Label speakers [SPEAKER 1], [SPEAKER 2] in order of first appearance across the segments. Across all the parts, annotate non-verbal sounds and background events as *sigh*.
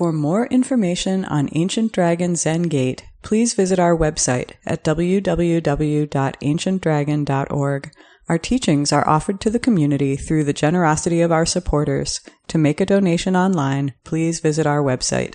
[SPEAKER 1] For more information on Ancient Dragon Zen Gate, please visit our website at www.ancientdragon.org. Our teachings are offered to the community through the generosity of our supporters. To make a donation online, please visit our website.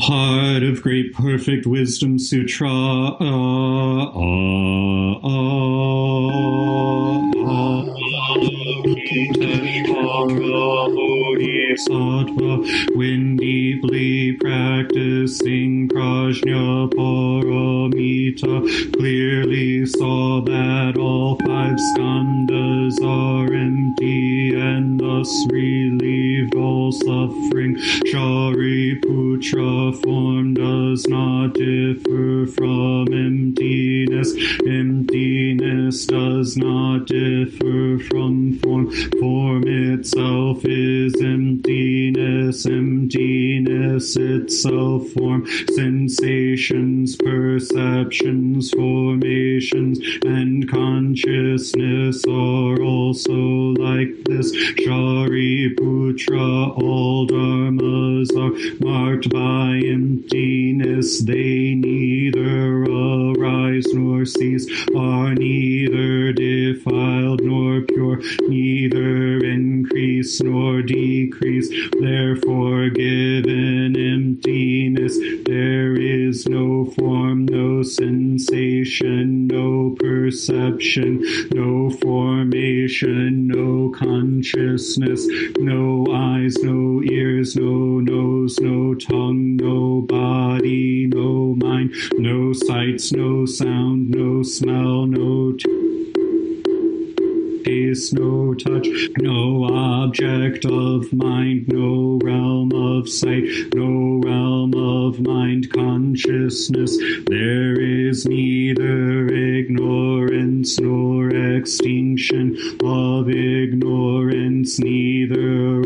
[SPEAKER 2] Heart of Great Perfect Wisdom Sutra. Uh, uh, uh, Bodhisattva, when deeply practicing prajna paramita, clearly saw that all five skandhas are empty and thus relieved all suffering. Shariputra form does not differ from emptiness. Emptiness does not differ from form. Form itself is emptiness. Emptiness itself form. Sensations, perceptions, formations, and consciousness are also like this. Shariputra, all dharmas are marked by emptiness. They neither arise nor cease, are neither defiled nor pure, neither increase nor decrease. Therefore, given emptiness, there is no form, no sensation, no perception, no formation, no consciousness, no eyes, no ears, no nose, no tongue, no body, no mind, no sights, no sound, no smell, no taste, no touch, no object of mind, no realm of sight, no realm of mind consciousness. There is neither ignorance nor extinction of ignorance, neither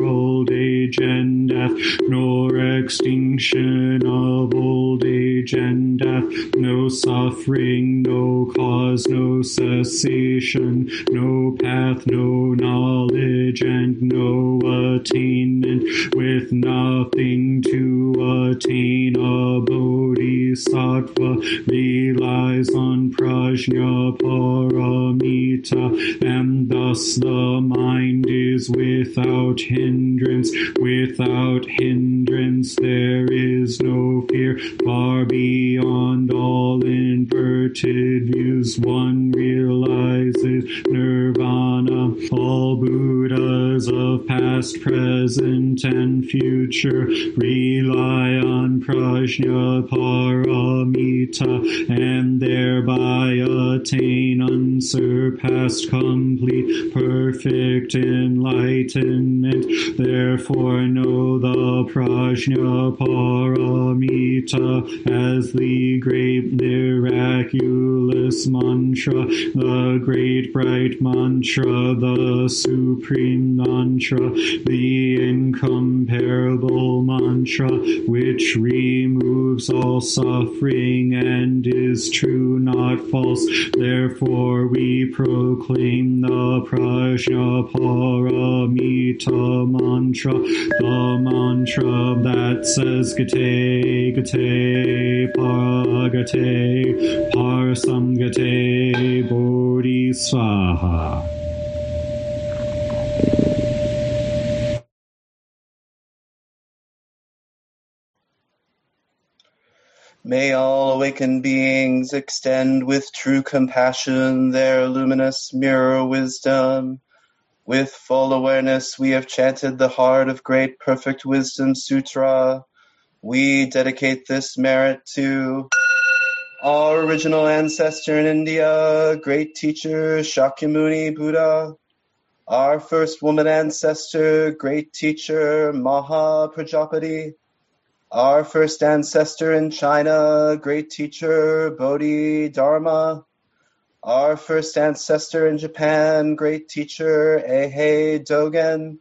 [SPEAKER 2] age and death, nor extinction of old age and death, no suffering, no cause, no cessation, no path, no knowledge, and no attainment, with nothing to attain. A bodhisattva relies on prajna paramita, and thus the mind is without hindrance. Without hindrance, there is no fear. Far beyond all inverted views, one realizes nirvana. All Buddhas of past, present, and future rely on prajna paramita and thereby attain unsurpassed, complete, perfect enlightenment. Therefore, know the prajna paramita as the great miraculous mantra, the great bright mantra, the supreme mantra, the incomparable mantra, which removes all suffering and is true, not false. Therefore, we proclaim the prajna paramita mantra, the mantra that says gate, gate, paragate, par Samgate Bodhisvaha.
[SPEAKER 3] May all awakened beings extend with true compassion their luminous mirror wisdom. With full awareness, we have chanted the Heart of Great Perfect Wisdom Sutra. We dedicate this merit to our original ancestor in India, great teacher Shakyamuni Buddha, our first woman ancestor, great teacher Maha Prajapati, our first ancestor in China, great teacher Bodhidharma. Our first ancestor in Japan, great teacher Eihei Dogen.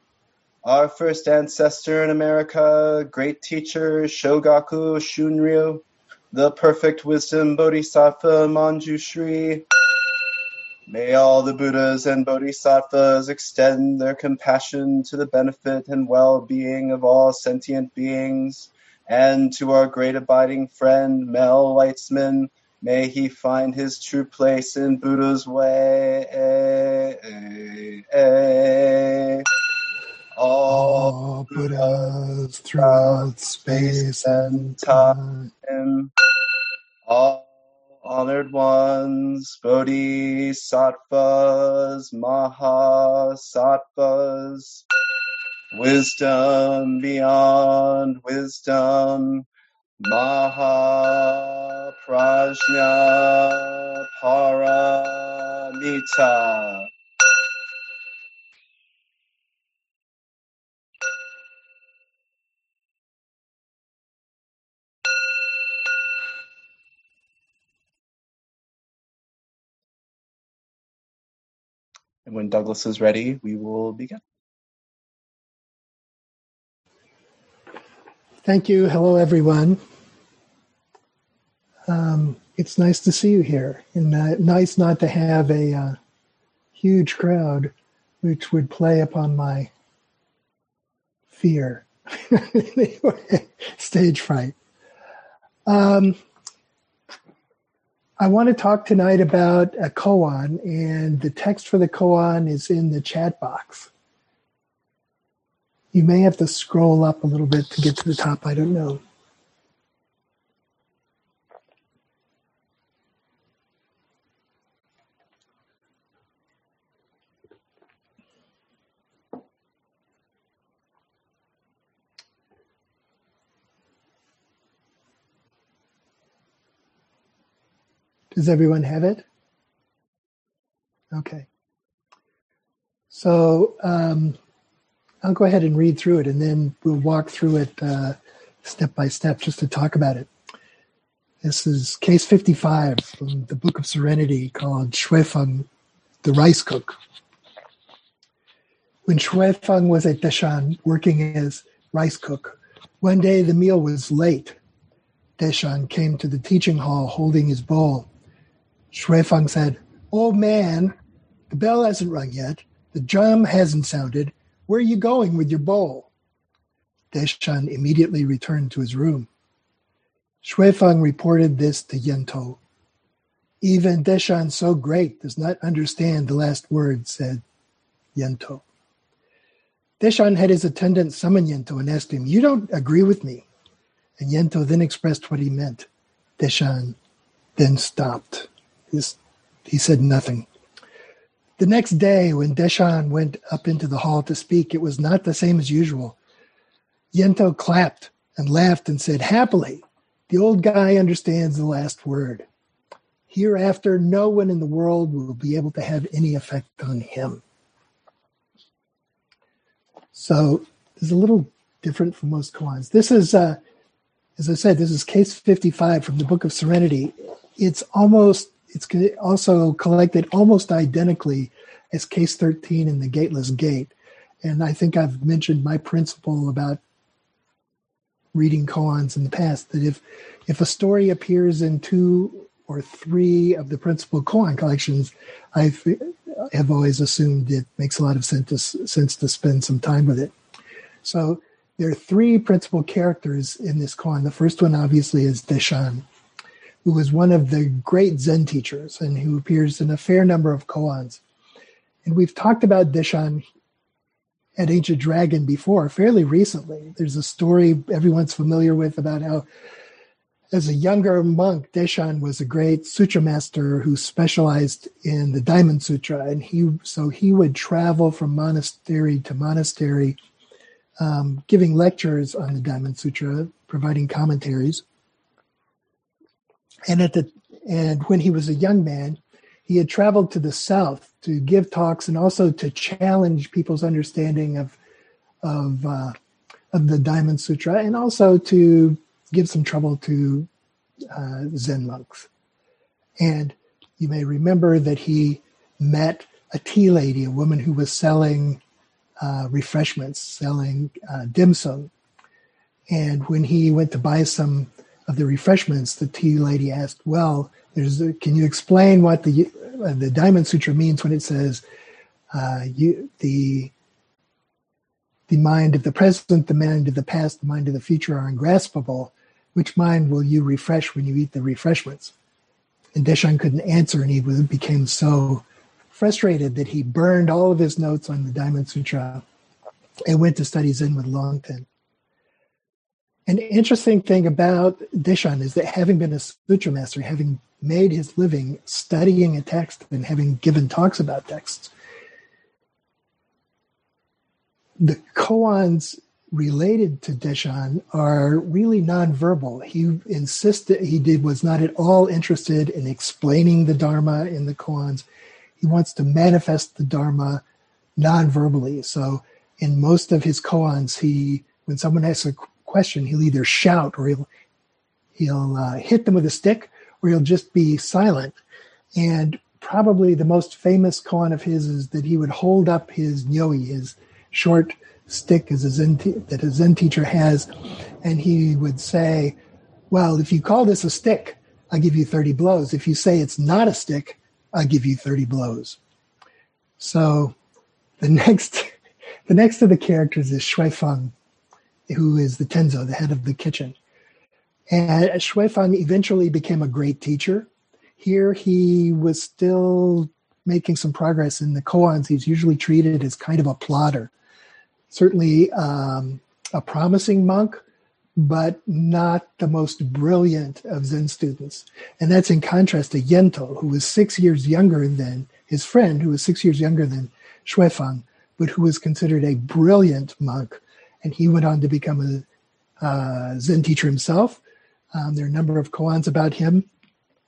[SPEAKER 3] Our first ancestor in America, great teacher Shogaku Shunryu. The perfect wisdom Bodhisattva Manjushri. May all the Buddhas and Bodhisattvas extend their compassion to the benefit and well-being of all sentient beings and to our great abiding friend Mel Weitsman, may he find his true place in Buddha's way.
[SPEAKER 4] All Buddhas throughout space and time.
[SPEAKER 3] All honored ones, Bodhisattvas, Mahasattvas, wisdom beyond wisdom, Maha Prajna Paramita. And when Douglas is ready, we will begin.
[SPEAKER 4] Thank you. Hello, everyone. Um, it's nice to see you here, and uh, nice not to have a uh, huge crowd, which would play upon my fear, *laughs* stage fright. Um, I want to talk tonight about a koan, and the text for the koan is in the chat box. You may have to scroll up a little bit to get to the top. I don't know. Does everyone have it? Okay. So, um, I'll go ahead and read through it and then we'll walk through it uh, step by step just to talk about it. This is case 55 from the Book of Serenity called Xuefeng, the Rice Cook. When Xuefeng was at Deshan working as rice cook, one day the meal was late. Deshan came to the teaching hall holding his bowl. Xuefeng said, Old man, the bell hasn't rung yet, the drum hasn't sounded, where are you going with your bowl? Deshan immediately returned to his room. Xuefeng reported this to Yantou. Even Deshan so great does not understand the last word, said Yantou. Deshan had his attendant summon Yantou and asked him, You don't agree with me. And Yantou then expressed what he meant. Deshan then stopped. he said nothing. The next day, when Deshan went up into the hall to speak, it was not the same as usual. Yantou clapped and laughed and said, Happily, the old guy understands the last word. Hereafter, no one in the world will be able to have any effect on him. So, it's a little different from most koans. This is, uh, as I said, this is case 55 from the Book of Serenity. It's almost it's also collected almost identically as case 13 in the gateless gate. And I think I've mentioned my principle about reading koans in the past that if if a story appears in two or three of the principal koan collections, I have always assumed it makes a lot of sense to, sense to spend some time with it. So there are three principal characters in this koan. The first one, obviously, is Deshan. Who was one of the great Zen teachers and who appears in a fair number of koans. And we've talked about Deshan at Ancient Dragon before, fairly recently. There's a story everyone's familiar with about how, as a younger monk, Deshan was a great sutra master who specialized in the Diamond Sutra, and he so he would travel from monastery to monastery, um, giving lectures on the Diamond Sutra, providing commentaries. And at the and when he was a young man, he had traveled to the south to give talks and also to challenge people's understanding of of uh, of the Diamond Sutra, and also to give some trouble to uh, Zen monks. And you may remember that he met a tea lady, a woman who was selling uh, refreshments, selling uh, dim sum. And when he went to buy some of the refreshments, the tea lady asked, "Well, a, can you explain what the uh, the Diamond Sutra means when it says uh, you the the mind of the present, the mind of the past, the mind of the future are ungraspable. Which mind will you refresh when you eat the refreshments? And Deshan couldn't answer, and he became so frustrated that he burned all of his notes on the Diamond Sutra and went to study Zen with Longtan. An interesting thing about Deshan is that having been a sutra master, having made his living studying a text and having given talks about texts. The koans related to Deshan are really nonverbal. He insisted he did was not at all interested in explaining the Dharma in the koans. He wants to manifest the Dharma nonverbally. So in most of his koans, he when someone asks a question, he'll either shout or he'll he'll uh, hit them with a stick or he'll just be silent. And probably the most famous koan of his is that he would hold up his nyoi, his short stick as a Zen te- that a Zen teacher has, and he would say, "Well, if you call this a stick, I'll give you 30 blows. If you say it's not a stick, I'll give you 30 blows." So, the *laughs* next, the next of the characters is Xuefeng, who is the Tenzo, the head of the kitchen. And Xuefeng eventually became a great teacher. Here he was still making some progress in the koans. He's usually treated as kind of a plotter, Certainly um, a promising monk, but not the most brilliant of Zen students. And that's in contrast to Yantou, who was six years younger than his friend, who was six years younger than Xuefeng, but who was considered a brilliant monk. And he went on to become a uh, Zen teacher himself um, there are a number of koans about him.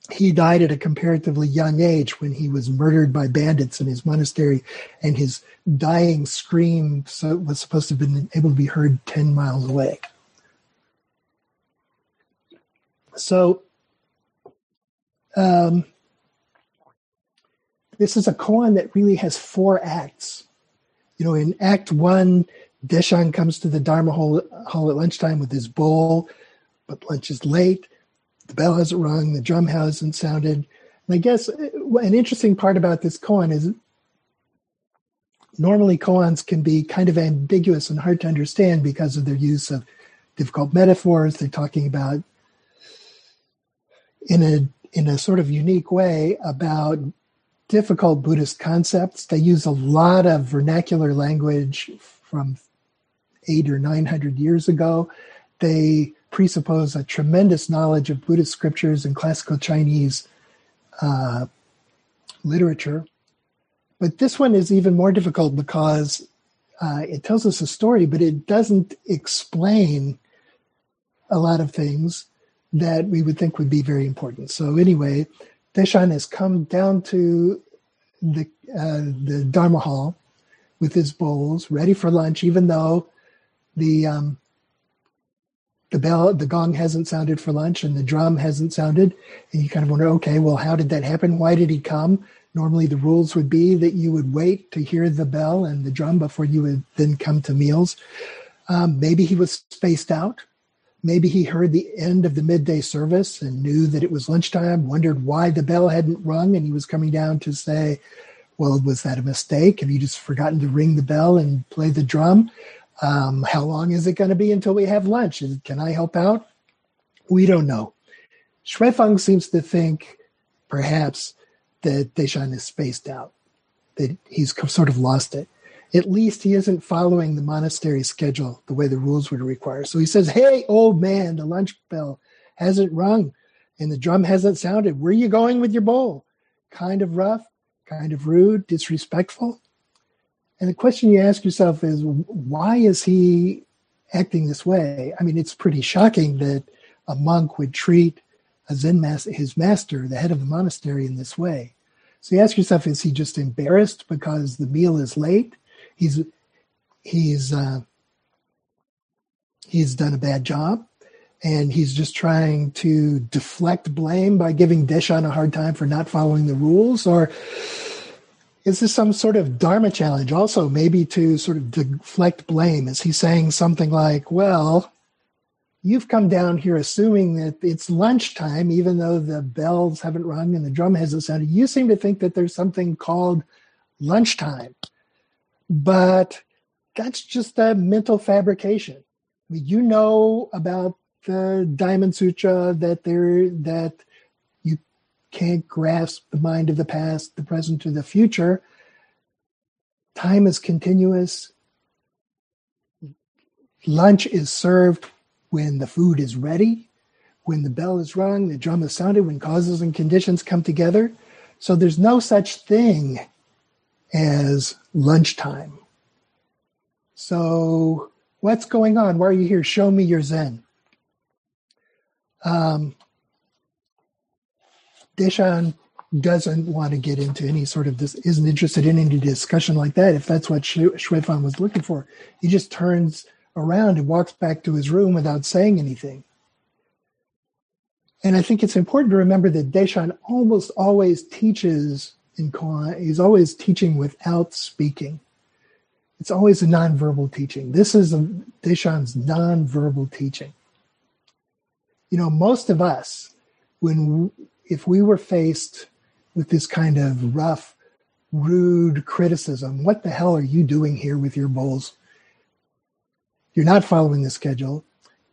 [SPEAKER 4] He died at a comparatively young age when he was murdered by bandits in his monastery, and his dying scream was supposed to have been able to be heard 10 miles away. So, um, this is a koan that really has four acts. You know, in Act One, Deshan comes to the Dharma hall, hall at lunchtime with his bowl but lunch is late. The bell hasn't rung. The drum hasn't sounded. And I guess uh, an interesting part about this koan is normally koans can be kind of ambiguous and hard to understand because of their use of difficult metaphors. They're talking about in a in a sort of unique way about difficult Buddhist concepts. They use a lot of vernacular language from eight or nine hundred years ago. They presuppose a tremendous knowledge of Buddhist scriptures and classical Chinese uh, literature. But this one is even more difficult because uh, it tells us a story, but it doesn't explain a lot of things that we would think would be very important. So anyway, Deshan has come down to the uh, the Dharma hall with his bowls, ready for lunch, even though the um, the bell, the gong hasn't sounded for lunch and the drum hasn't sounded. And you kind of wonder, okay, well, how did that happen? Why did he come? Normally, the rules would be that you would wait to hear the bell and the drum before you would then come to meals. Um, maybe he was spaced out. Maybe he heard the end of the midday service and knew that it was lunchtime, wondered why the bell hadn't rung, and he was coming down to say, Well, was that a mistake? Have you just forgotten to ring the bell and play the drum? Um, how long is it going to be until we have lunch? Can I help out? We don't know. Xuefeng seems to think, perhaps, that Deshan is spaced out, that he's sort of lost it. At least he isn't following the monastery schedule the way the rules would require. So he says, Hey, old man, the lunch bell hasn't rung and the drum hasn't sounded. Where are you going with your bowl? Kind of rough, kind of rude, disrespectful. And the question you ask yourself is, why is he acting this way? I mean, it's pretty shocking that a monk would treat a Zen master, his master, the head of the monastery, in this way. So you ask yourself, is he just embarrassed because the meal is late? He's he's uh, he's done a bad job, and he's just trying to deflect blame by giving Deshan a hard time for not following the rules, or is this some sort of dharma challenge? Also, maybe to sort of deflect blame. Is he saying something like, "Well"? you've come down here assuming that it's lunchtime, even though the bells haven't rung and the drum hasn't sounded. You seem to think that there's something called lunchtime, but that's just a mental fabrication. I mean, you know about the Diamond Sutra that there that can't grasp the mind of the past, the present, or the future. Time is continuous. Lunch is served when the food is ready, when the bell is rung, the drum is sounded, when causes and conditions come together. So there's no such thing as lunchtime. So what's going on? Why are you here? Show me your Zen. Um, Deshan doesn't want to get into any sort of this, isn't interested in any discussion like that. If that's what Xuefeng was looking for, he just turns around and walks back to his room without saying anything. And I think it's important to remember that Deshan almost always teaches in Koan, he's always teaching without speaking. It's always a nonverbal teaching. This is a, Deshan's nonverbal teaching. You know, most of us, when if we were faced with this kind of rough, rude criticism, what the hell are you doing here with your bowls? you're not following the schedule,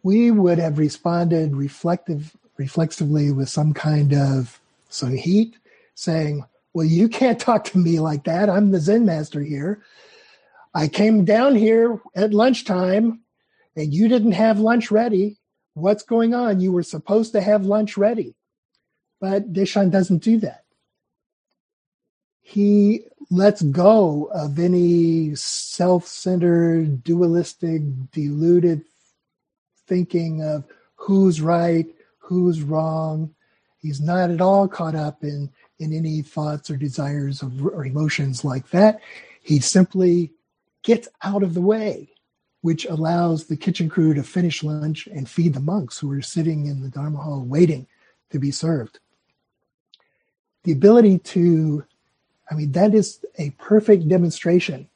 [SPEAKER 4] we would have responded reflective, reflexively with some kind of some heat, saying, Well, you can't talk to me like that. I'm the Zen master here. I came down here at lunchtime and you didn't have lunch ready. What's going on? You were supposed to have lunch ready. But Deshan doesn't do that he lets go of any self-centered, dualistic, deluded thinking of who's right, who's wrong. He's not at all caught up in in any thoughts or desires or emotions like that. He simply gets out of the way, which allows the kitchen crew to finish lunch and feed the monks who are sitting in the Dharma hall waiting to be served. The ability to I mean, that is a perfect demonstration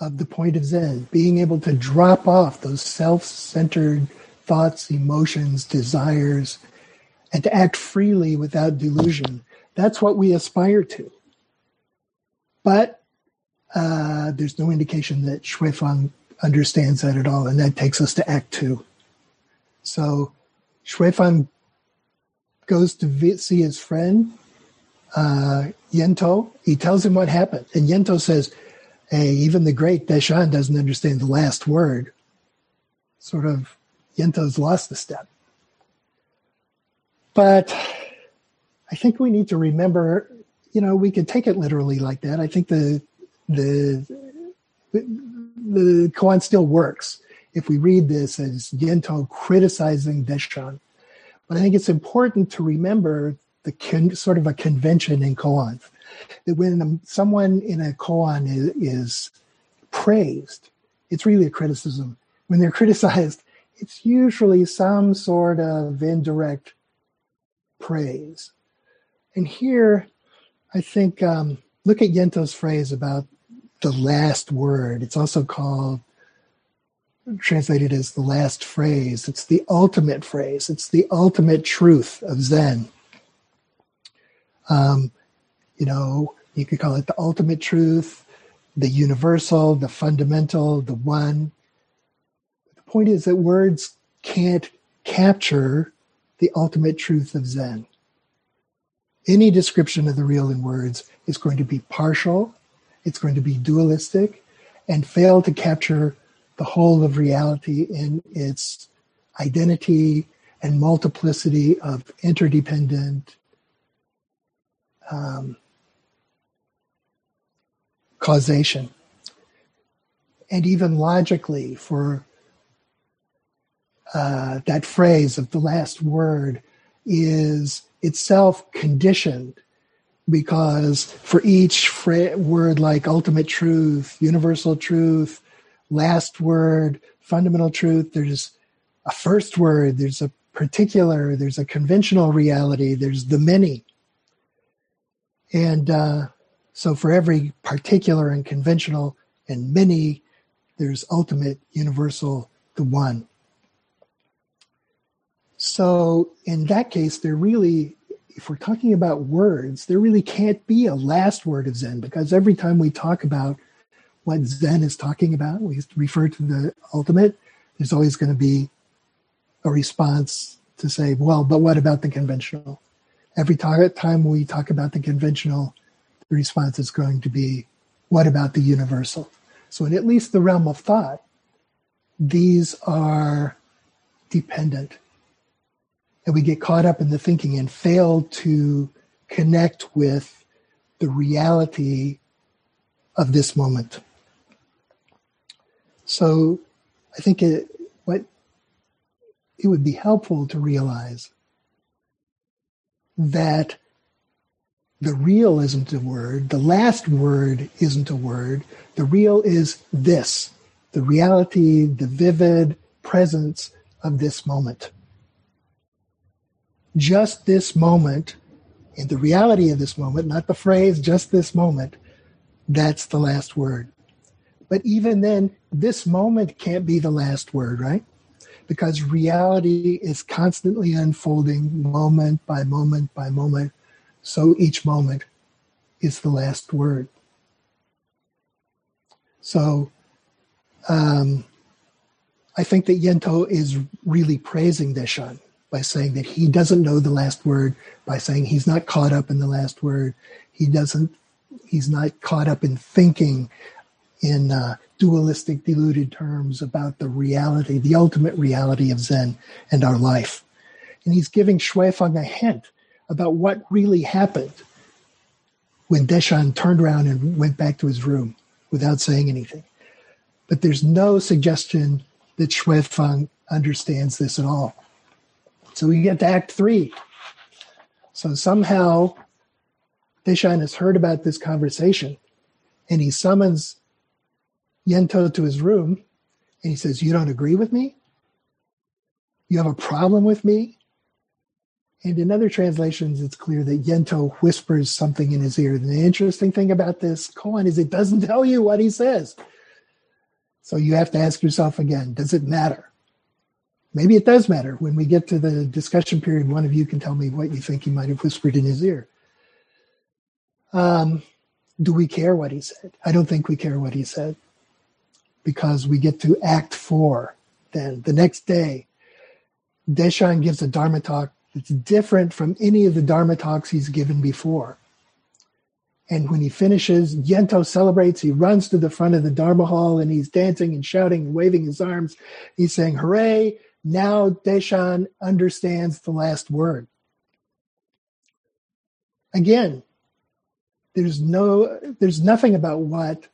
[SPEAKER 4] of the point of Zen, being able to drop off those self centered thoughts, emotions, desires, and to act freely without delusion. That's what we aspire to. But uh, there's no indication that Xuefeng understands that at all, and that takes us to Act Two. So Xuefeng goes to see his friend uh, Yantou. He tells him what happened. And Yantou says, Hey, even the great Deshan doesn't understand the last word. Sort of, Yantou's lost the step. But I think we need to remember, you know, we could take it literally like that. I think the the the koan still works if we read this as Yantou criticizing Deshan. But I think it's important to remember the con- sort of a convention in koan that when someone in a koan is, is praised, it's really a criticism. When they're *laughs* criticized, it's usually some sort of indirect praise. And here, I think, um, look at Yantou's phrase about the last word. It's also called, translated as the last phrase. It's the ultimate phrase, it's the ultimate truth of Zen. Um, you know, you could call it the ultimate truth, the universal, the fundamental, the one. The point is that words can't capture the ultimate truth of Zen. Any description of the real in words is going to be partial, it's going to be dualistic, and fail to capture the whole of reality in its identity and multiplicity of interdependent um, causation. And even logically, for uh, that phrase of the last word is itself conditioned because for each fra- word like ultimate truth, universal truth, last word, fundamental truth, there's a first word, there's a particular, there's a conventional reality, there's the many. And uh, so for every particular and conventional and many, there's ultimate, universal, the one. So in that case, there really, if we're talking about words, there really can't be a last word of Zen because every time we talk about what Zen is talking about, we refer to the ultimate, there's always going to be a response to say, well, but what about the conventional? Every time we talk about the conventional, the response is going to be, what about the universal? So, in at least the realm of thought, these are dependent and we get caught up in the thinking and fail to connect with the reality of this moment. So I think it, what it would be helpful to realize that the real isn't a word, the last word isn't a word, the real is this, the reality, the vivid presence of this moment just this moment, in the reality of this moment, not the phrase, just this moment, that's the last word. But even then, this moment can't be the last word, right? Because reality is constantly unfolding moment by moment by moment. So each moment is the last word. So um, I think that Yantou is really praising Deshan by saying that he doesn't know the last word, by saying he's not caught up in the last word. He doesn't, he's not caught up in thinking in uh, dualistic, deluded terms about the reality, the ultimate reality of Zen and our life. And he's giving Xuefeng a hint about what really happened when Deshan turned around and went back to his room without saying anything. But there's no suggestion that Xuefeng understands this at all. So we get to Act Three. So somehow Deshan has heard about this conversation and he summons Yantou to his room and he says, You don't agree with me? You have a problem with me? And in other translations, it's clear that Yantou whispers something in his ear. And the interesting thing about this koan is it doesn't *laughs* tell you what he says. So you have to ask yourself again does it matter? maybe it does matter. When we get to the discussion period, one of you can tell me what you think he might have whispered in his ear. Um, do we care what he said? I don't think we care what he said because we get to act four. Then the next day, Deshan gives a Dharma talk that's different from any of the Dharma talks he's given before. And when he finishes, Yantou celebrates. He runs to the front of the Dharma hall and he's dancing and shouting and waving his arms. He's saying, Hooray! Now Deshan understands the last word. Again, there's no there's nothing about what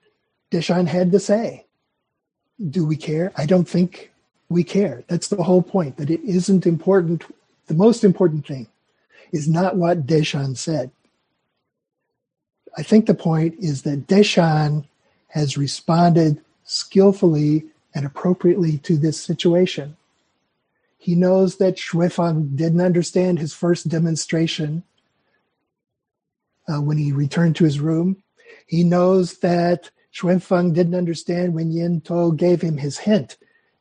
[SPEAKER 4] Deshan had to say. Do we care? I don't think we care. That's the whole point, that it isn't important. The most important thing is not what Deshan said. I think the point is that Deshan has responded skillfully and appropriately to this situation. He knows that Xuefeng didn't understand his first demonstration uh, when he returned to his room. He knows that Xuefeng didn't understand when Yantou gave him his hint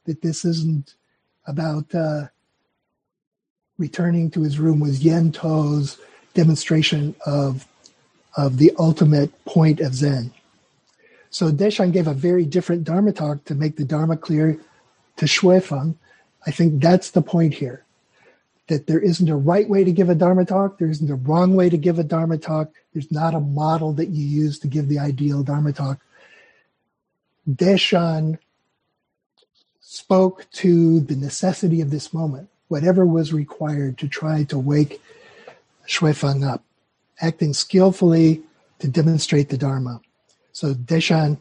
[SPEAKER 4] that this isn't about uh, returning to his room was Yantou's demonstration of of the ultimate point of Zen. So Deshan gave a very different Dharma talk to make the Dharma clear to Xuefeng I think that's the point here. that there isn't a right way to give a Dharma talk, there isn't a wrong way to give a Dharma talk, there's not a model that you use to give the ideal Dharma talk. Deshan spoke to the necessity of this moment, whatever was required to try to wake Xuefeng up, acting skillfully to demonstrate the Dharma. So Deshan,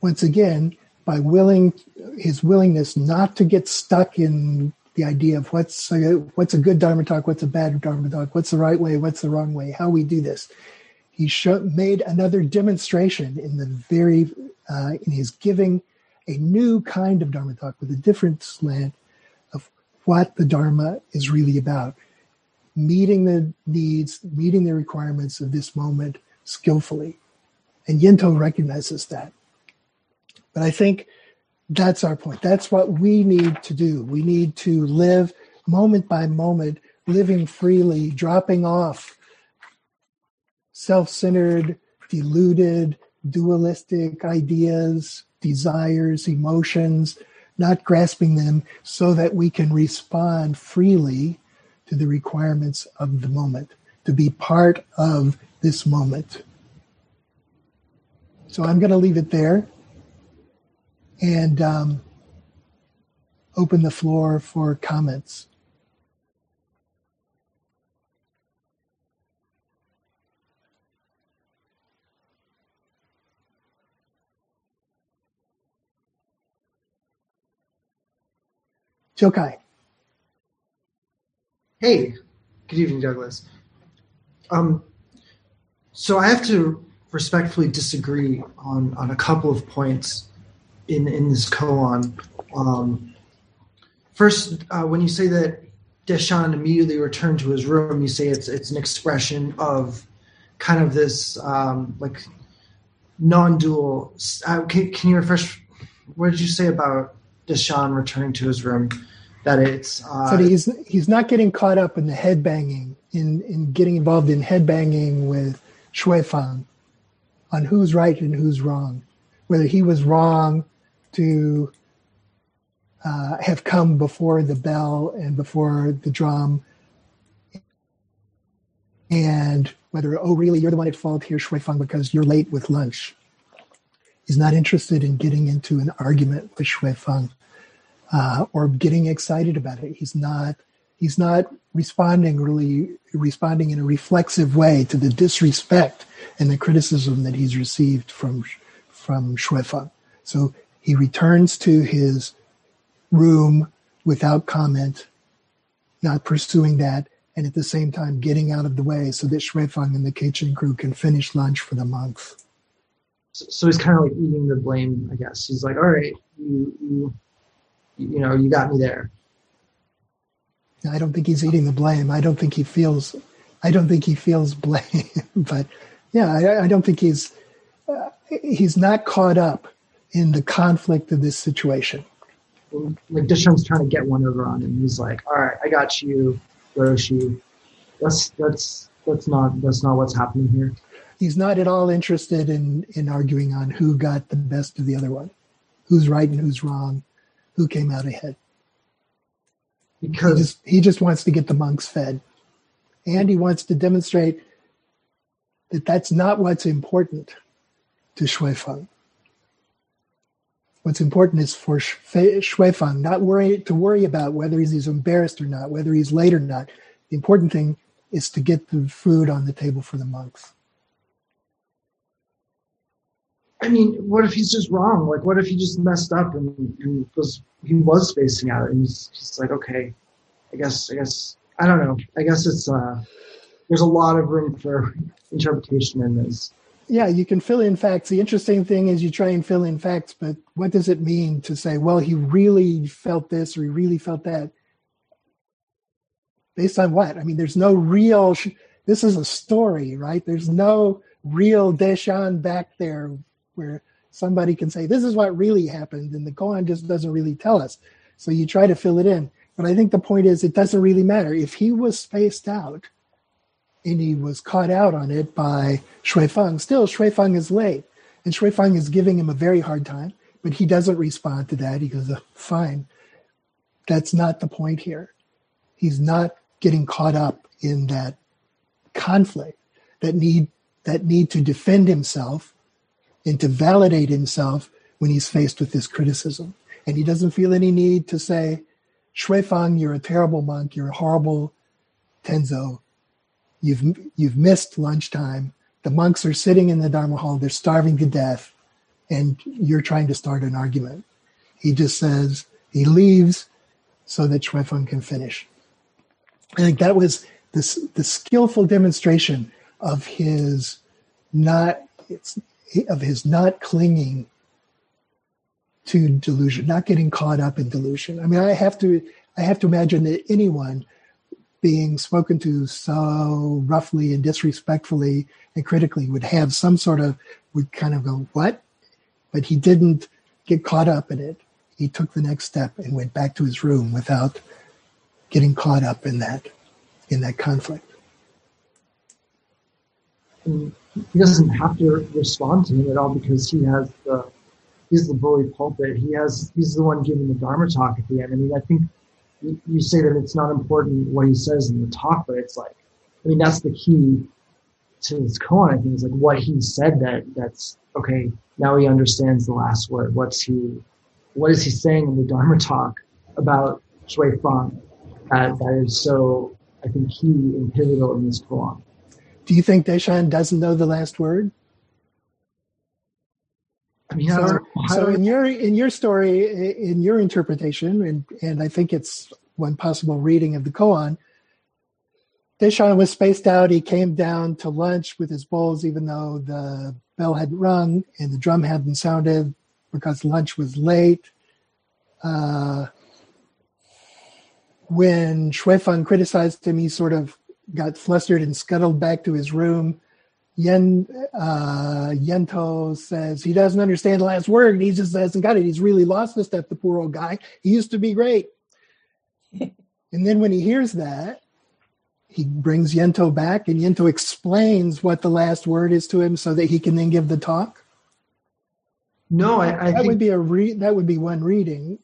[SPEAKER 4] once again, by willing his willingness not to get stuck in the idea of what's a, what's a good Dharma talk, what's a bad Dharma talk, what's the right way, what's the wrong way, how we do this. He made another demonstration in the very uh, in his giving a new kind of Dharma talk with a different slant of what the Dharma is really about, meeting the needs, meeting the requirements of this moment skillfully. And Yantou recognizes that. But I think that's our point. That's what we need to do. We need to live moment by moment, living freely, dropping off self centered, deluded, dualistic ideas, desires, emotions, not grasping them so that we can respond freely to the requirements of the moment, to be part of this moment. So I'm going to leave it there and um, open the floor for comments. Jokai.
[SPEAKER 5] Hey, good evening, Douglas. Um, so I have to respectfully disagree on, on a couple of points in in this koan. Um, first, uh, when you say that Deshan immediately returned to his room, you say it's it's an expression of kind of this um, like non-dual. Uh, can, can you refresh? What did you say about Deshan returning to his room? That it's uh,
[SPEAKER 4] he's he's not getting caught up in the headbanging in in getting involved in headbanging with Xuefeng on who's right and who's wrong, whether he was wrong to uh, have come before the bell and before the drum. And whether, oh, really, you're the one at fault here, Xuefeng, because you're late with lunch. He's not interested in getting into an argument with Xuefeng uh, or getting excited about it. He's not. He's not responding really responding in a reflexive way to the disrespect and the criticism that he's received from from Xuefeng. So he returns to his room without comment, not pursuing that, and at the same time getting out of the way so that Xuefeng and the kitchen crew can finish lunch for the month.
[SPEAKER 5] So he's kind of like eating the blame, I guess. He's like, "All right, you, you, you know, you got me there."
[SPEAKER 4] I don't think he's eating the blame. I don't think he feels. I don't think he feels *laughs* blame. but yeah, I, I don't think he's. Uh, he's not caught up in the conflict of this situation.
[SPEAKER 5] Like Deshan's trying to get one over on him. He's like, "All right, I got you, Roshi. That's that's that's not that's not what's happening here."
[SPEAKER 4] He's not at all interested in in arguing on who got the best of the other one, who's right and who's wrong, who came out ahead. Because he just, he just wants to get the monks fed, and he wants to demonstrate that that's not what's important to Xuefeng. What's important is for Xuefeng not worry to worry about whether he's embarrassed or not, whether he's late or not. The important thing is to get the food on the table for the monks.
[SPEAKER 5] I mean, what if he's just wrong? Like, what if he just messed up and, and was he was spacing out, and he's, like, okay, I guess, I guess, I don't know. I guess it's uh, there's a lot of room for *laughs* interpretation in this
[SPEAKER 4] yeah, you can fill in facts. The interesting thing is you try and fill in facts, but what does it mean to say, well, he really felt this or he really felt that? Based on what? I mean, there's no real, this is a story, right? There's no real Deshan back there where somebody can say, this is what really happened. And the koan just doesn't really tell us. So you try to fill it in. But I think the point is, it doesn't really matter. If he was spaced out, and he was caught out on it by Xuefeng. Still, Xuefeng is late, and Xuefeng is giving him a very hard time, but he doesn't respond to that. He goes, oh, "Fine, that's not the point here." he's not getting caught up in that conflict that need that need to defend himself and to validate himself when he's faced with this criticism. And he doesn't feel any need to say, Xuefeng, you're a terrible monk, you're a horrible Tenzo. You've you've missed lunchtime. The monks are sitting in the Dharma hall, they're starving to death, and you're trying to start an argument. He just says he leaves so that Xuefeng can finish. I think that was this the skillful demonstration of his not of his not clinging to delusion, not getting caught up in delusion. I mean, I have to I have to imagine that anyone being spoken to so roughly and disrespectfully and critically would have some sort of would kind of go what, but he didn't get caught up in it. He took the next step and went back to his room without getting caught up in that in that conflict.
[SPEAKER 5] And he doesn't have to respond to him at all because he has the he's the bully pulpit. He has he's the one giving the Dharma talk at the end. I mean, I think you, say that it's not important what he says in the talk, but it's like, I mean, that's the key to his koan. I think is like what he said that that's okay. Now he understands the last word. What's he, what is he saying in the Dharma talk about Shui Fang? Uh, that is so, I think, key and pivotal in this koan.
[SPEAKER 4] Do you think Deshan doesn't know the last word?
[SPEAKER 5] I mean,
[SPEAKER 4] so, so in your in your story, in your interpretation, and and I think it's one possible reading of the koan. Deshan was spaced out. He came down to lunch with his bowls, even though the bell hadn't rung and the drum hadn't sounded because lunch was late. Uh, when Shui criticized him, he sort of got flustered and scuttled back to his room. Yen uh, Yantou says he doesn't understand the last word and he just hasn't got it. He's really lost the step, the poor old guy. He used to be great. *laughs* and then when he hears that, he brings Yantou back and Yantou explains what the last word is to him so that he can then give the talk.
[SPEAKER 5] No, I, I
[SPEAKER 4] that
[SPEAKER 5] think,
[SPEAKER 4] would be a re- that would be one reading.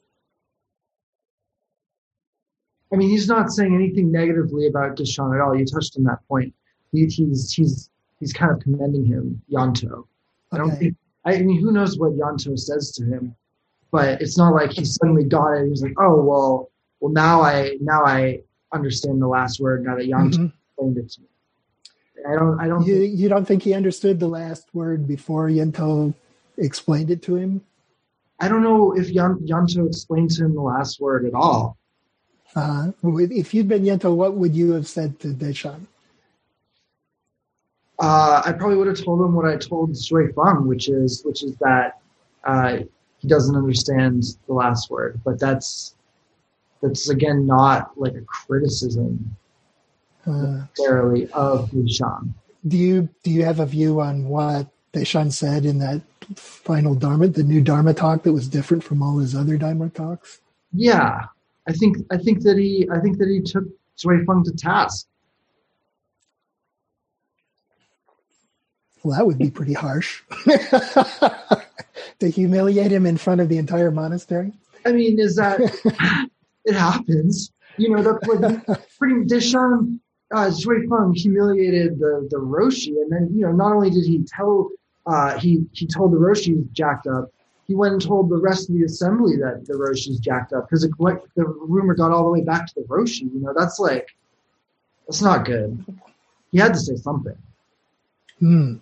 [SPEAKER 5] I mean, he's not saying anything negatively about Deshan at all. You touched on that point. He, he's he's he's kind of commending him, Yantou. I don't think. I mean, who knows what Yantou says to him, but it's not like he suddenly got it. He's like, oh well, well now I now I understand the last word now that Yantou mm-hmm. explained it to me. I don't. I don't.
[SPEAKER 4] You
[SPEAKER 5] think,
[SPEAKER 4] you don't think he understood the last word before Yantou explained it to him?
[SPEAKER 5] I don't know if Yan, Yantou explained to him the last word at all.
[SPEAKER 4] Uh, if you'd been Yantou, what would you have said to Deshan?
[SPEAKER 5] Uh, I probably would have told him what I told Xuefeng, which is which is that uh, he doesn't understand the last word. But that's that's again not like a criticism uh, necessarily of Deshan.
[SPEAKER 4] Do you do you have a view on what Deshan said in that final Dharma, the new Dharma talk that was different from all his other Dharma talks?
[SPEAKER 5] Yeah, I think I think that he I think that he took Xuefeng to task.
[SPEAKER 4] Well, that would be pretty harsh. *laughs* to humiliate him in front of the entire monastery.
[SPEAKER 5] I mean, is that *laughs* it happens? You know, that's what pretty Deshan uh, Xuefeng humiliated the the Roshi, and then you know not only did he tell uh, he he told the Roshi jacked up, he went and told the rest of the assembly that the Roshi's jacked up because the rumor got all the way back to the Roshi. You know, that's like, that's not good. He had to say something.
[SPEAKER 4] Hmm.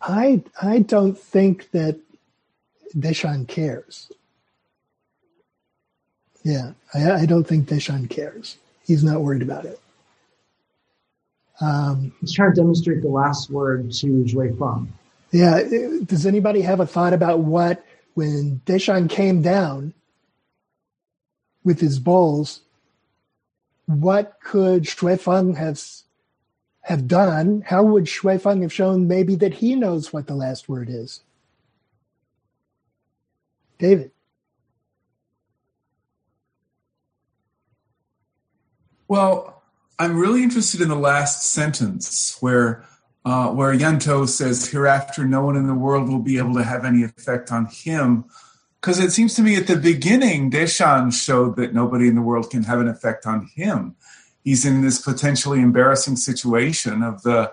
[SPEAKER 4] I I don't think that Deshan cares. Yeah, I, I don't think Deshan cares. He's not worried about it.
[SPEAKER 5] Um, He's trying to demonstrate the last word to Shui Feng.
[SPEAKER 4] Yeah. Does anybody have a thought about what, when Deshan came down with his bowls, what could Xuefeng have, have done? How would Xuefeng have shown maybe that he knows what the last word is? David.
[SPEAKER 6] Well, I'm really interested in the last sentence where uh, where Yantou says, Hereafter, no one in the world will be able to have any effect on him. because it seems to me at the beginning, Deshan showed that nobody in the world can have an effect on him. He's in this potentially embarrassing situation of the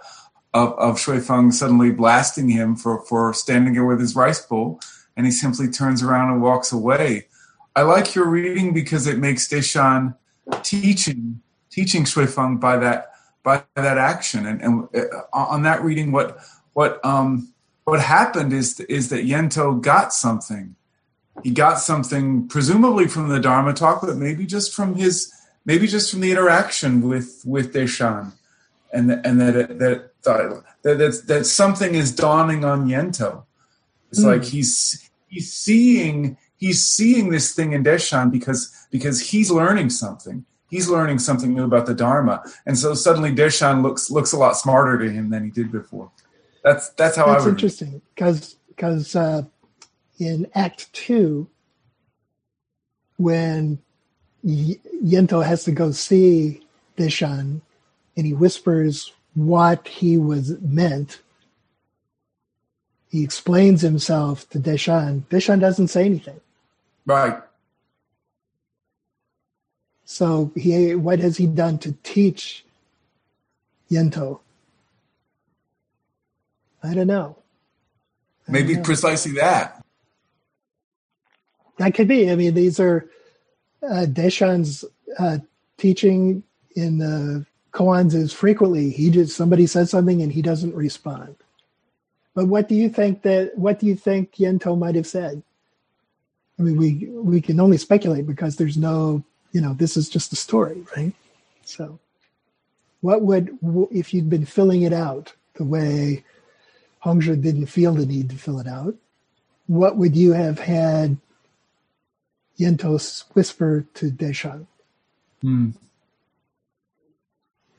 [SPEAKER 6] of, of Xuefeng suddenly blasting him for, for standing there with his rice bowl, and he simply turns around and walks away. I like your reading because it makes Deshan teaching teaching Xuefeng by that by that action, and, and uh, on that reading, what what um, what happened is is that Yantou got something. He got something, presumably from the Dharma talk, but maybe just from his, maybe just from the interaction with with Deshan, and and that that that that that something is dawning on Yantou. It's mm. like he's he's seeing he's seeing this thing in Deshan because because he's learning something. He's learning something new about the Dharma, and so suddenly Deshan looks looks a lot smarter to him than he did before. That's that's how
[SPEAKER 4] that's
[SPEAKER 6] I. That's
[SPEAKER 4] interesting because because uh, in Act Two, when Yantou has to go see Deshan, and he whispers what he was meant. He explains himself to Deshan. Deshan doesn't say anything.
[SPEAKER 6] Right.
[SPEAKER 4] So he, what has he done to teach Yantou? I don't know.
[SPEAKER 6] I Maybe don't know. precisely that.
[SPEAKER 4] That could be. I mean, these are uh, Deshan's uh, teaching in the koans is frequently he just somebody says something and he doesn't respond. But what do you think that what do you think Yantou might have said? I mean, we we can only speculate because there's no, you know, this is just a story, right? So, what would if you'd been filling it out the way Hongzhi didn't feel the need to fill it out? What would you have had Yentos whisper to Deshan?
[SPEAKER 6] Hmm.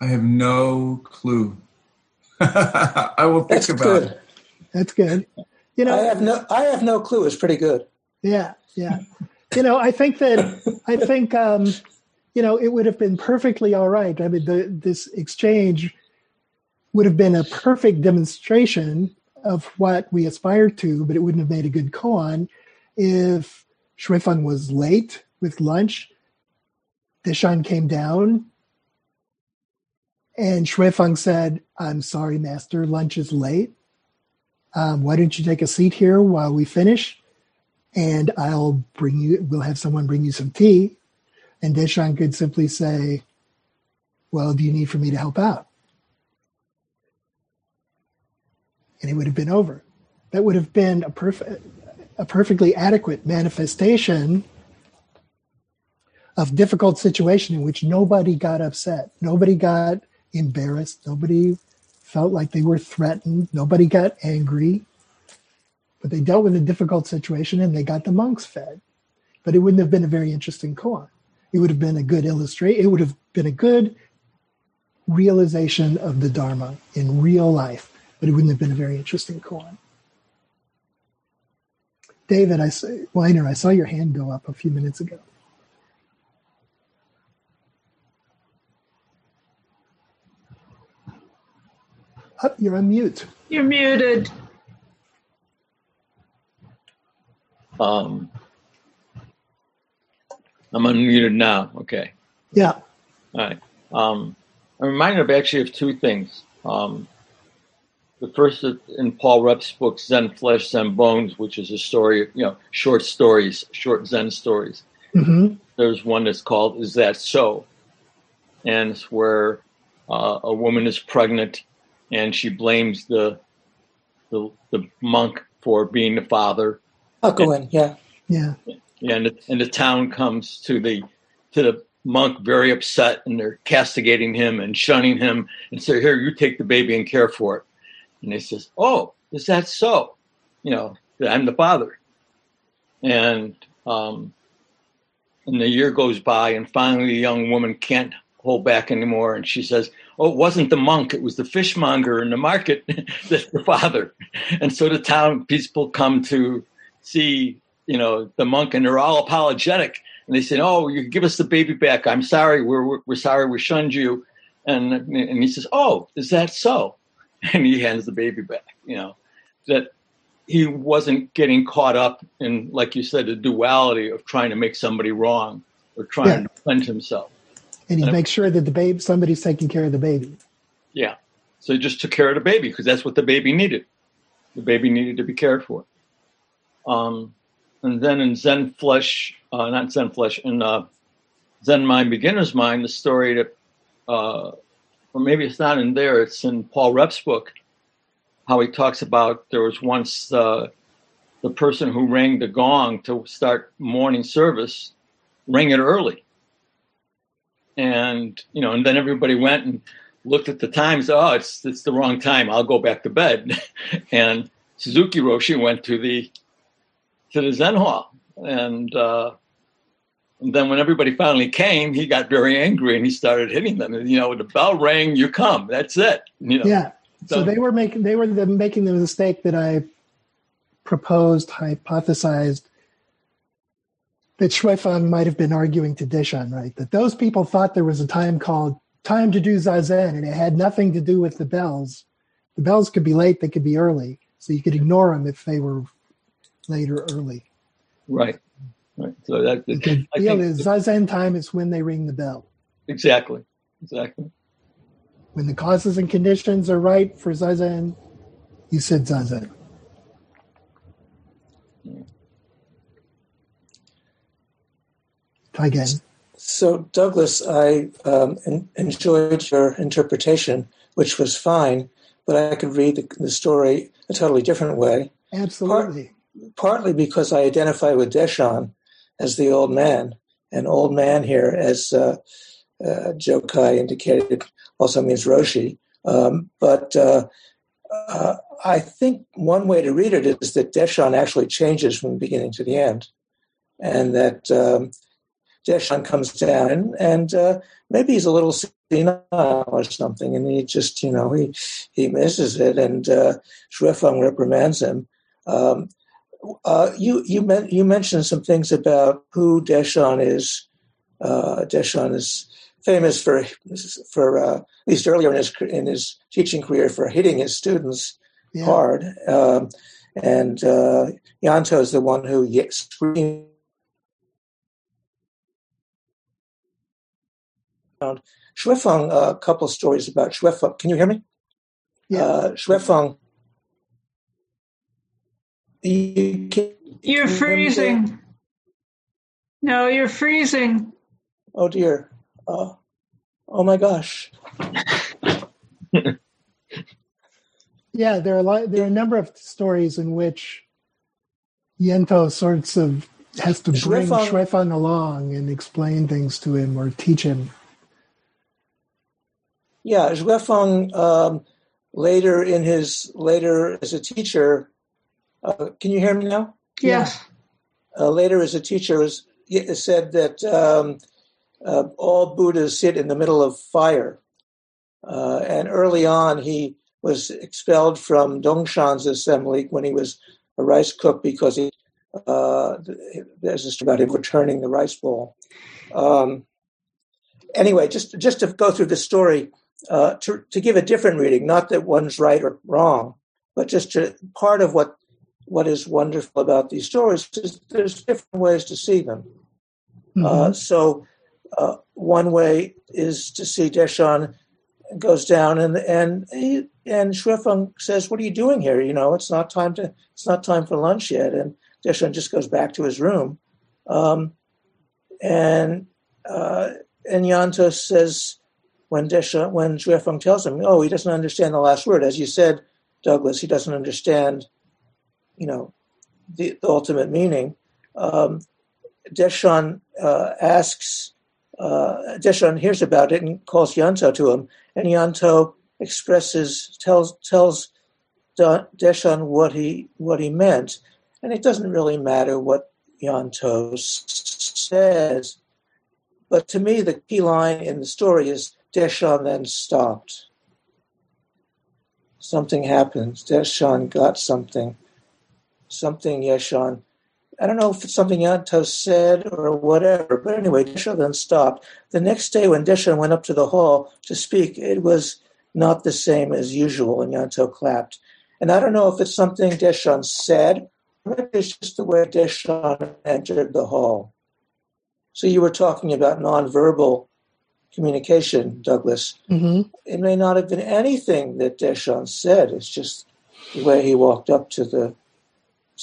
[SPEAKER 6] I have no clue. *laughs* I will think
[SPEAKER 7] That's
[SPEAKER 6] about
[SPEAKER 7] good.
[SPEAKER 6] it.
[SPEAKER 4] That's good. You know,
[SPEAKER 7] I have no I have no clue. It's pretty good.
[SPEAKER 4] Yeah, yeah. You know, I think that I think um, you know it would have been perfectly all right. I mean, the, this exchange would have been a perfect demonstration of what we aspired to, but it wouldn't have made a good koan if Xuefeng was late with lunch. Deshan came down and Xuefeng said, I'm sorry, master, lunch is late. Um, why don't you take a seat here while we finish? And I'll bring you, we'll have someone bring you some tea. And Deshan could simply say, Well, do you need for me to help out? And it would have been over. That would have been a, perf- a perfectly adequate manifestation of difficult situation in which nobody got upset. Nobody got embarrassed. Nobody felt like they were threatened. Nobody got angry. But they dealt with a difficult situation and they got the monks fed. But it wouldn't have been a very interesting koan. It would have been a good illustration. It would have been a good realization of the Dharma in real life, but it wouldn't have been a very interesting koan. David, I say, Weiner, I saw your hand go up a few minutes ago. Oh, you're on mute.
[SPEAKER 8] You're muted.
[SPEAKER 2] Um, I'm unmuted now. Okay.
[SPEAKER 4] Yeah.
[SPEAKER 2] All right. Um, I'm reminded of actually of two things. Um, the first is in Paul Reps's book Zen Flesh, Zen Bones, which is a story, you know, short stories, short Zen stories.
[SPEAKER 4] Mm-hmm.
[SPEAKER 2] There's one that's called "Is That So," and it's where uh, a woman is pregnant and she blames the the, the monk for being the father.
[SPEAKER 7] I'll go and, in. Yeah.
[SPEAKER 4] Yeah.
[SPEAKER 2] Yeah, and the, and the town comes to the to the monk very upset, and they're castigating him and shunning him, and say, "Here, you take the baby and care for it." And he says, "Oh, is that so? You know, I'm the father." And um, and the year goes by, and finally, the young woman can't hold back anymore, and she says, oh, it wasn't the monk, it was the fishmonger in the market *laughs* that's the father. And so the town people come to see, you know, the monk and they're all apologetic. And they say, oh, you give us the baby back. I'm sorry. We're, we're, sorry we shunned you. And, and he says, oh, is that so? *laughs* And he hands the baby back, you know, that he wasn't getting caught up in, like you said, the duality of trying to make somebody wrong or trying
[SPEAKER 4] Yeah.
[SPEAKER 2] to defend himself.
[SPEAKER 4] And he
[SPEAKER 2] And-
[SPEAKER 4] makes sure that the babe somebody's taking care of the baby.
[SPEAKER 2] Yeah. So he just took care of the baby because that's what the baby needed. The baby needed to be cared for. Um, and then in Zen Flesh, uh, not Zen Flesh, in uh, Zen Mind, Beginner's Mind, the story that, uh, or maybe it's not in there, it's in Paul Reps's book, how he talks about there was once uh, the person who rang the gong to start morning service, rang it early. And, you know, and then everybody went and looked at the time and said, oh, it's, it's the wrong time. I'll go back to bed. *laughs* and Suzuki Roshi went to the to the Zen hall. And, uh, and then when everybody finally came, he got very angry and he started hitting them. And, you know, the bell rang, you come. That's it. You know,
[SPEAKER 4] Yeah. So
[SPEAKER 2] So-
[SPEAKER 4] they were making they were the, making the mistake that I proposed, hypothesized that Xuefeng might have been arguing to Deshan, right? That those people thought there was a time called time to do zazen, and it had nothing to do with the bells. The bells could be late, they could be early, so you could ignore them if they were late or early.
[SPEAKER 2] right. Right. So that,
[SPEAKER 4] You could
[SPEAKER 2] I
[SPEAKER 4] feel zazen time is when they ring the bell.
[SPEAKER 2] exactly. Exactly.
[SPEAKER 4] When the causes and conditions are right for zazen, you said zazen. Try again.
[SPEAKER 7] So, Douglas, I um, en- enjoyed your interpretation, which was fine, but I could read the, the story a totally different way.
[SPEAKER 4] Absolutely.
[SPEAKER 7] Partly because I identify with Deshan as the old man, and old man here, as uh, uh, Joe Kai indicated, also means Roshi. Um, but uh, uh, I think one way to read it is that Deshan actually changes from the beginning to the end, and that um, Deshan comes down and, and uh, maybe he's a little senile or something, and he just, you know, he he misses it, and uh, Xuefeng reprimands him. Um, uh, you you men- you mentioned some things about who Deshan is. Uh, Deshan is famous for for uh, at least earlier in his in his teaching career for hitting his students
[SPEAKER 4] Yeah.
[SPEAKER 7] hard, um, and uh, Yantou is the one who screamed. Xuefeng, a couple stories about Xuefeng. Can you hear me?
[SPEAKER 4] Yeah.
[SPEAKER 7] Uh, Xuefeng. You can,
[SPEAKER 8] You're
[SPEAKER 7] Can you hear me there?
[SPEAKER 8] freezing. No, you're freezing.
[SPEAKER 7] oh dear. Uh, oh my gosh. *laughs*
[SPEAKER 4] Yeah, there are a lot, there are a number of stories in which Yantou sorts of has to bring
[SPEAKER 7] Xuefeng-
[SPEAKER 4] Xuefeng along and explain things to him or teach him.
[SPEAKER 7] Yeah, Xuefeng um, later in his later as a teacher. Uh, can you hear me now?
[SPEAKER 8] Yes.
[SPEAKER 7] uh, later as a teacher was y- said that um, uh, all Buddhas sit in the middle of fire. Uh, and early on, he was expelled from Dongshan's assembly when he was a rice cook because he uh, there's a story about him returning the rice bowl. Um, anyway, just just to go through the story, uh, to to give a different reading, not that one's right or wrong, but just to part of what what is wonderful about these stories is there's different ways to see them. Uh, so uh, one way is to see Deshan goes down and and he, and Xuefeng says, "What are you doing here? You know, it's not time to it's not time for lunch yet." And Deshan just goes back to his room, um, and uh, and Yantou says when Deshan when Xuefeng tells him, "Oh, he doesn't understand the last word," as you said, Douglas, he doesn't understand, you know, the, the ultimate meaning. Um, Deshan uh, asks, uh, Deshan hears about it and calls Yantou to him, and Yantou expresses, tells tells Deshan what he what he meant, and it doesn't really matter what Yantou says. But to me, the key line in the story is Deshan then stopped. Something happened. Deshan got something. Something Yeshan I don't know if it's something Yantou said or whatever, but anyway, Deshan then stopped. The next day, when Deshan went up to the hall to speak, it was not the same as usual, and Yantou clapped. And I don't know if it's something Deshan said, or maybe it's just the way Deshan entered the hall. So you were talking about nonverbal communication, Douglas.
[SPEAKER 4] hmm
[SPEAKER 7] It may not have been anything that Deshan said. It's just the way he walked up to the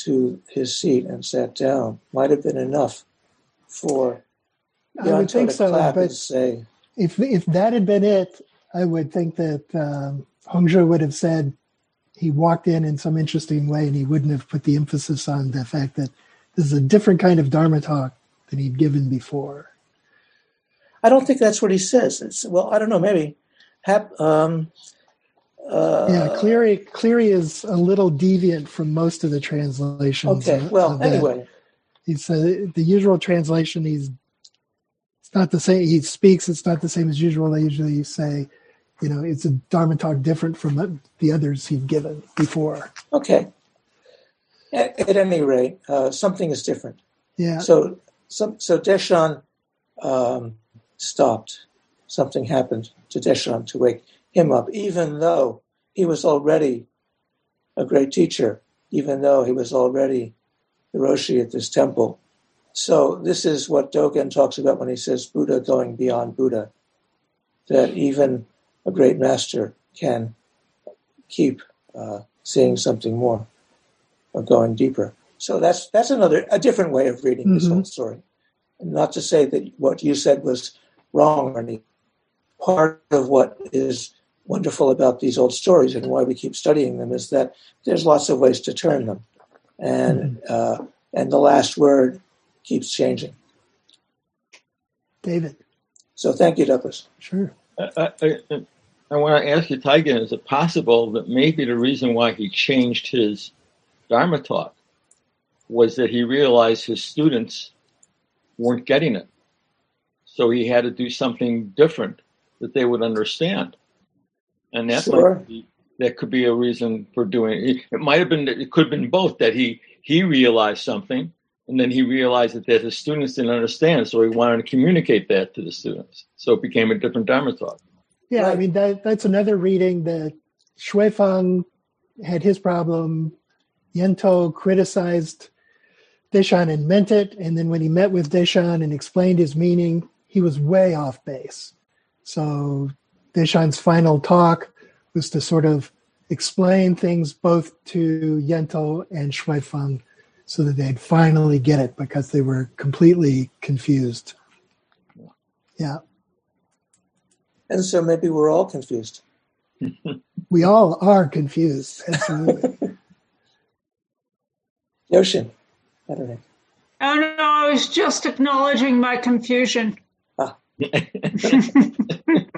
[SPEAKER 7] to his seat and sat down. Might have been enough for
[SPEAKER 4] I would think
[SPEAKER 7] to
[SPEAKER 4] so,
[SPEAKER 7] clap and say,
[SPEAKER 4] if if that had been it, I would think that um, Hongzhi would have said he walked in in some interesting way, and he wouldn't have put the emphasis on the fact that this is a different kind of Dharma talk than he'd given before.
[SPEAKER 7] I don't think that's what he says. It's, well, I don't know, maybe. Hap, um, uh,
[SPEAKER 4] yeah, Cleary Cleary is a little deviant from most of the translations.
[SPEAKER 7] Okay,
[SPEAKER 4] of-
[SPEAKER 7] well,
[SPEAKER 4] of
[SPEAKER 7] anyway,
[SPEAKER 4] he's uh, the usual translation. He's it's not the same. He speaks. It's not the same as usual. They usually say, you know, it's a Dharma talk different from the others he'd given before.
[SPEAKER 7] okay. At, at any rate, uh, something is different.
[SPEAKER 4] Yeah,
[SPEAKER 7] So, some, so Deshan um, stopped. Something happened to Deshan to wake him up, even though he was already a great teacher, even though he was already the Roshi at this temple. So, this is what Dogen talks about when he says Buddha going beyond Buddha, that even a great master can keep uh, seeing something more or going deeper. So that's that's another a different way of reading this
[SPEAKER 4] Mhm.
[SPEAKER 7] whole story. And not to say that what you said was wrong or any part of what is wonderful about these old stories and why we keep studying them is that there's lots of ways to turn them, and uh, and the last word keeps changing.
[SPEAKER 4] David,
[SPEAKER 7] So thank you, Douglas.
[SPEAKER 4] sure.
[SPEAKER 9] I, I, I- I want to ask you, Tiger, is it possible that maybe the reason why he changed his Dharma talk was that he realized his students weren't getting it? So he had to do something different that they would understand. And that
[SPEAKER 7] Sure.
[SPEAKER 9] might be, that could be a reason for doing it. It might have been, it could have been both, that he, he realized something and then he realized that, that his students didn't understand. So he wanted to communicate that to the students. So it became a different Dharma talk.
[SPEAKER 4] Yeah, I mean that that's another reading that Xuefeng had his problem. Yantou criticized Deshan and meant it, and then when he met with Deshan and explained his meaning, he was way off base. So Deshan's final talk was to sort of explain things both to Yantou and Xuefeng so that they'd finally get it because they were completely confused. Yeah.
[SPEAKER 7] And so maybe we're all confused. *laughs*
[SPEAKER 4] We all are confused. Absolutely. *laughs*
[SPEAKER 7] Yoshin, I don't know.
[SPEAKER 8] Oh no, I was just acknowledging my confusion. Ah. *laughs*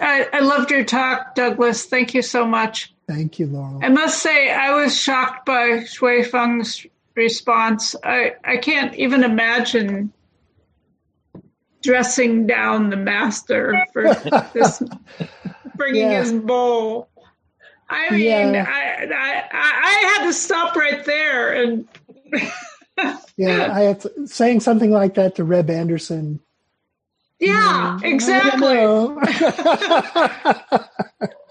[SPEAKER 8] I, I loved your talk, Douglas. Thank you so much.
[SPEAKER 4] Thank you, Laurel.
[SPEAKER 8] I must say, I was shocked by Xuefeng's response. I, I can't even imagine dressing down the master for *laughs* this, bringing
[SPEAKER 4] Yeah.
[SPEAKER 8] his bowl. I mean,
[SPEAKER 4] Yeah.
[SPEAKER 8] I, I, I had to stop right there and
[SPEAKER 4] Yeah, I to, saying something like that to Reb Anderson.
[SPEAKER 8] Yeah, exactly. *laughs* *laughs*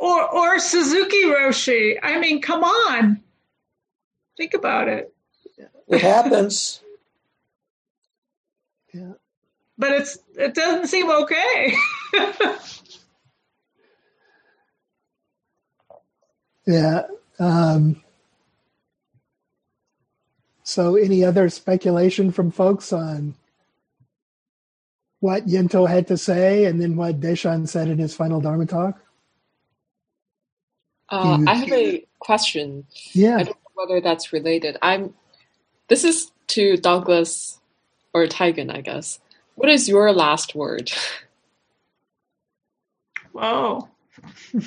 [SPEAKER 8] Or or Suzuki Roshi. I mean, come on, think about it.
[SPEAKER 7] It happens. *laughs*
[SPEAKER 4] yeah.
[SPEAKER 8] But it's it doesn't seem okay.
[SPEAKER 4] Yeah. Um, so, any other speculation from folks on what Yantou had to say and then what Deshan said in his final Dharma talk?
[SPEAKER 10] Uh,
[SPEAKER 4] you-
[SPEAKER 10] I have a question.
[SPEAKER 4] Yeah.
[SPEAKER 10] I don't know whether that's related. I'm. This is to Douglas or Taigen, I guess. What is your last word? *laughs*
[SPEAKER 8] Whoa. *laughs*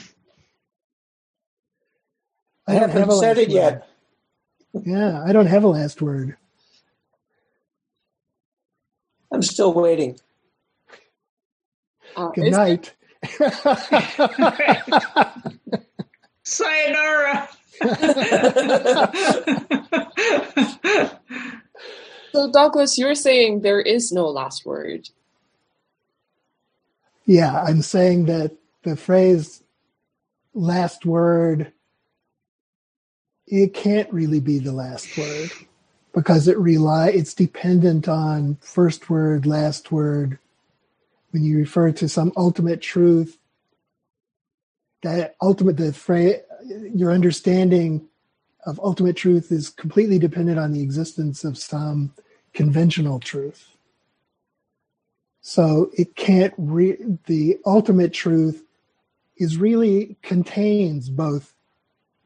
[SPEAKER 7] I haven't
[SPEAKER 4] a
[SPEAKER 7] said it
[SPEAKER 4] word.
[SPEAKER 7] yet.
[SPEAKER 4] Yeah, I don't have a last word.
[SPEAKER 7] I'm still waiting.
[SPEAKER 10] Uh,
[SPEAKER 4] Good night. *laughs*
[SPEAKER 8] Sayonara. *laughs*
[SPEAKER 10] So, Douglas, you're saying there is no last word.
[SPEAKER 4] yeah, I'm saying that the phrase last word, it can't really be the last word because it rely it's dependent on first word, last word. When you refer to some ultimate truth, that ultimate the phrase, your understanding of ultimate truth is completely dependent on the existence of some conventional truth. So it can't re- the ultimate truth is really contains both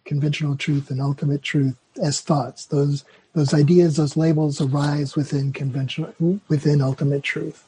[SPEAKER 4] conventional truth and ultimate truth as thoughts. Those those ideas, those labels arise within conventional within ultimate truth.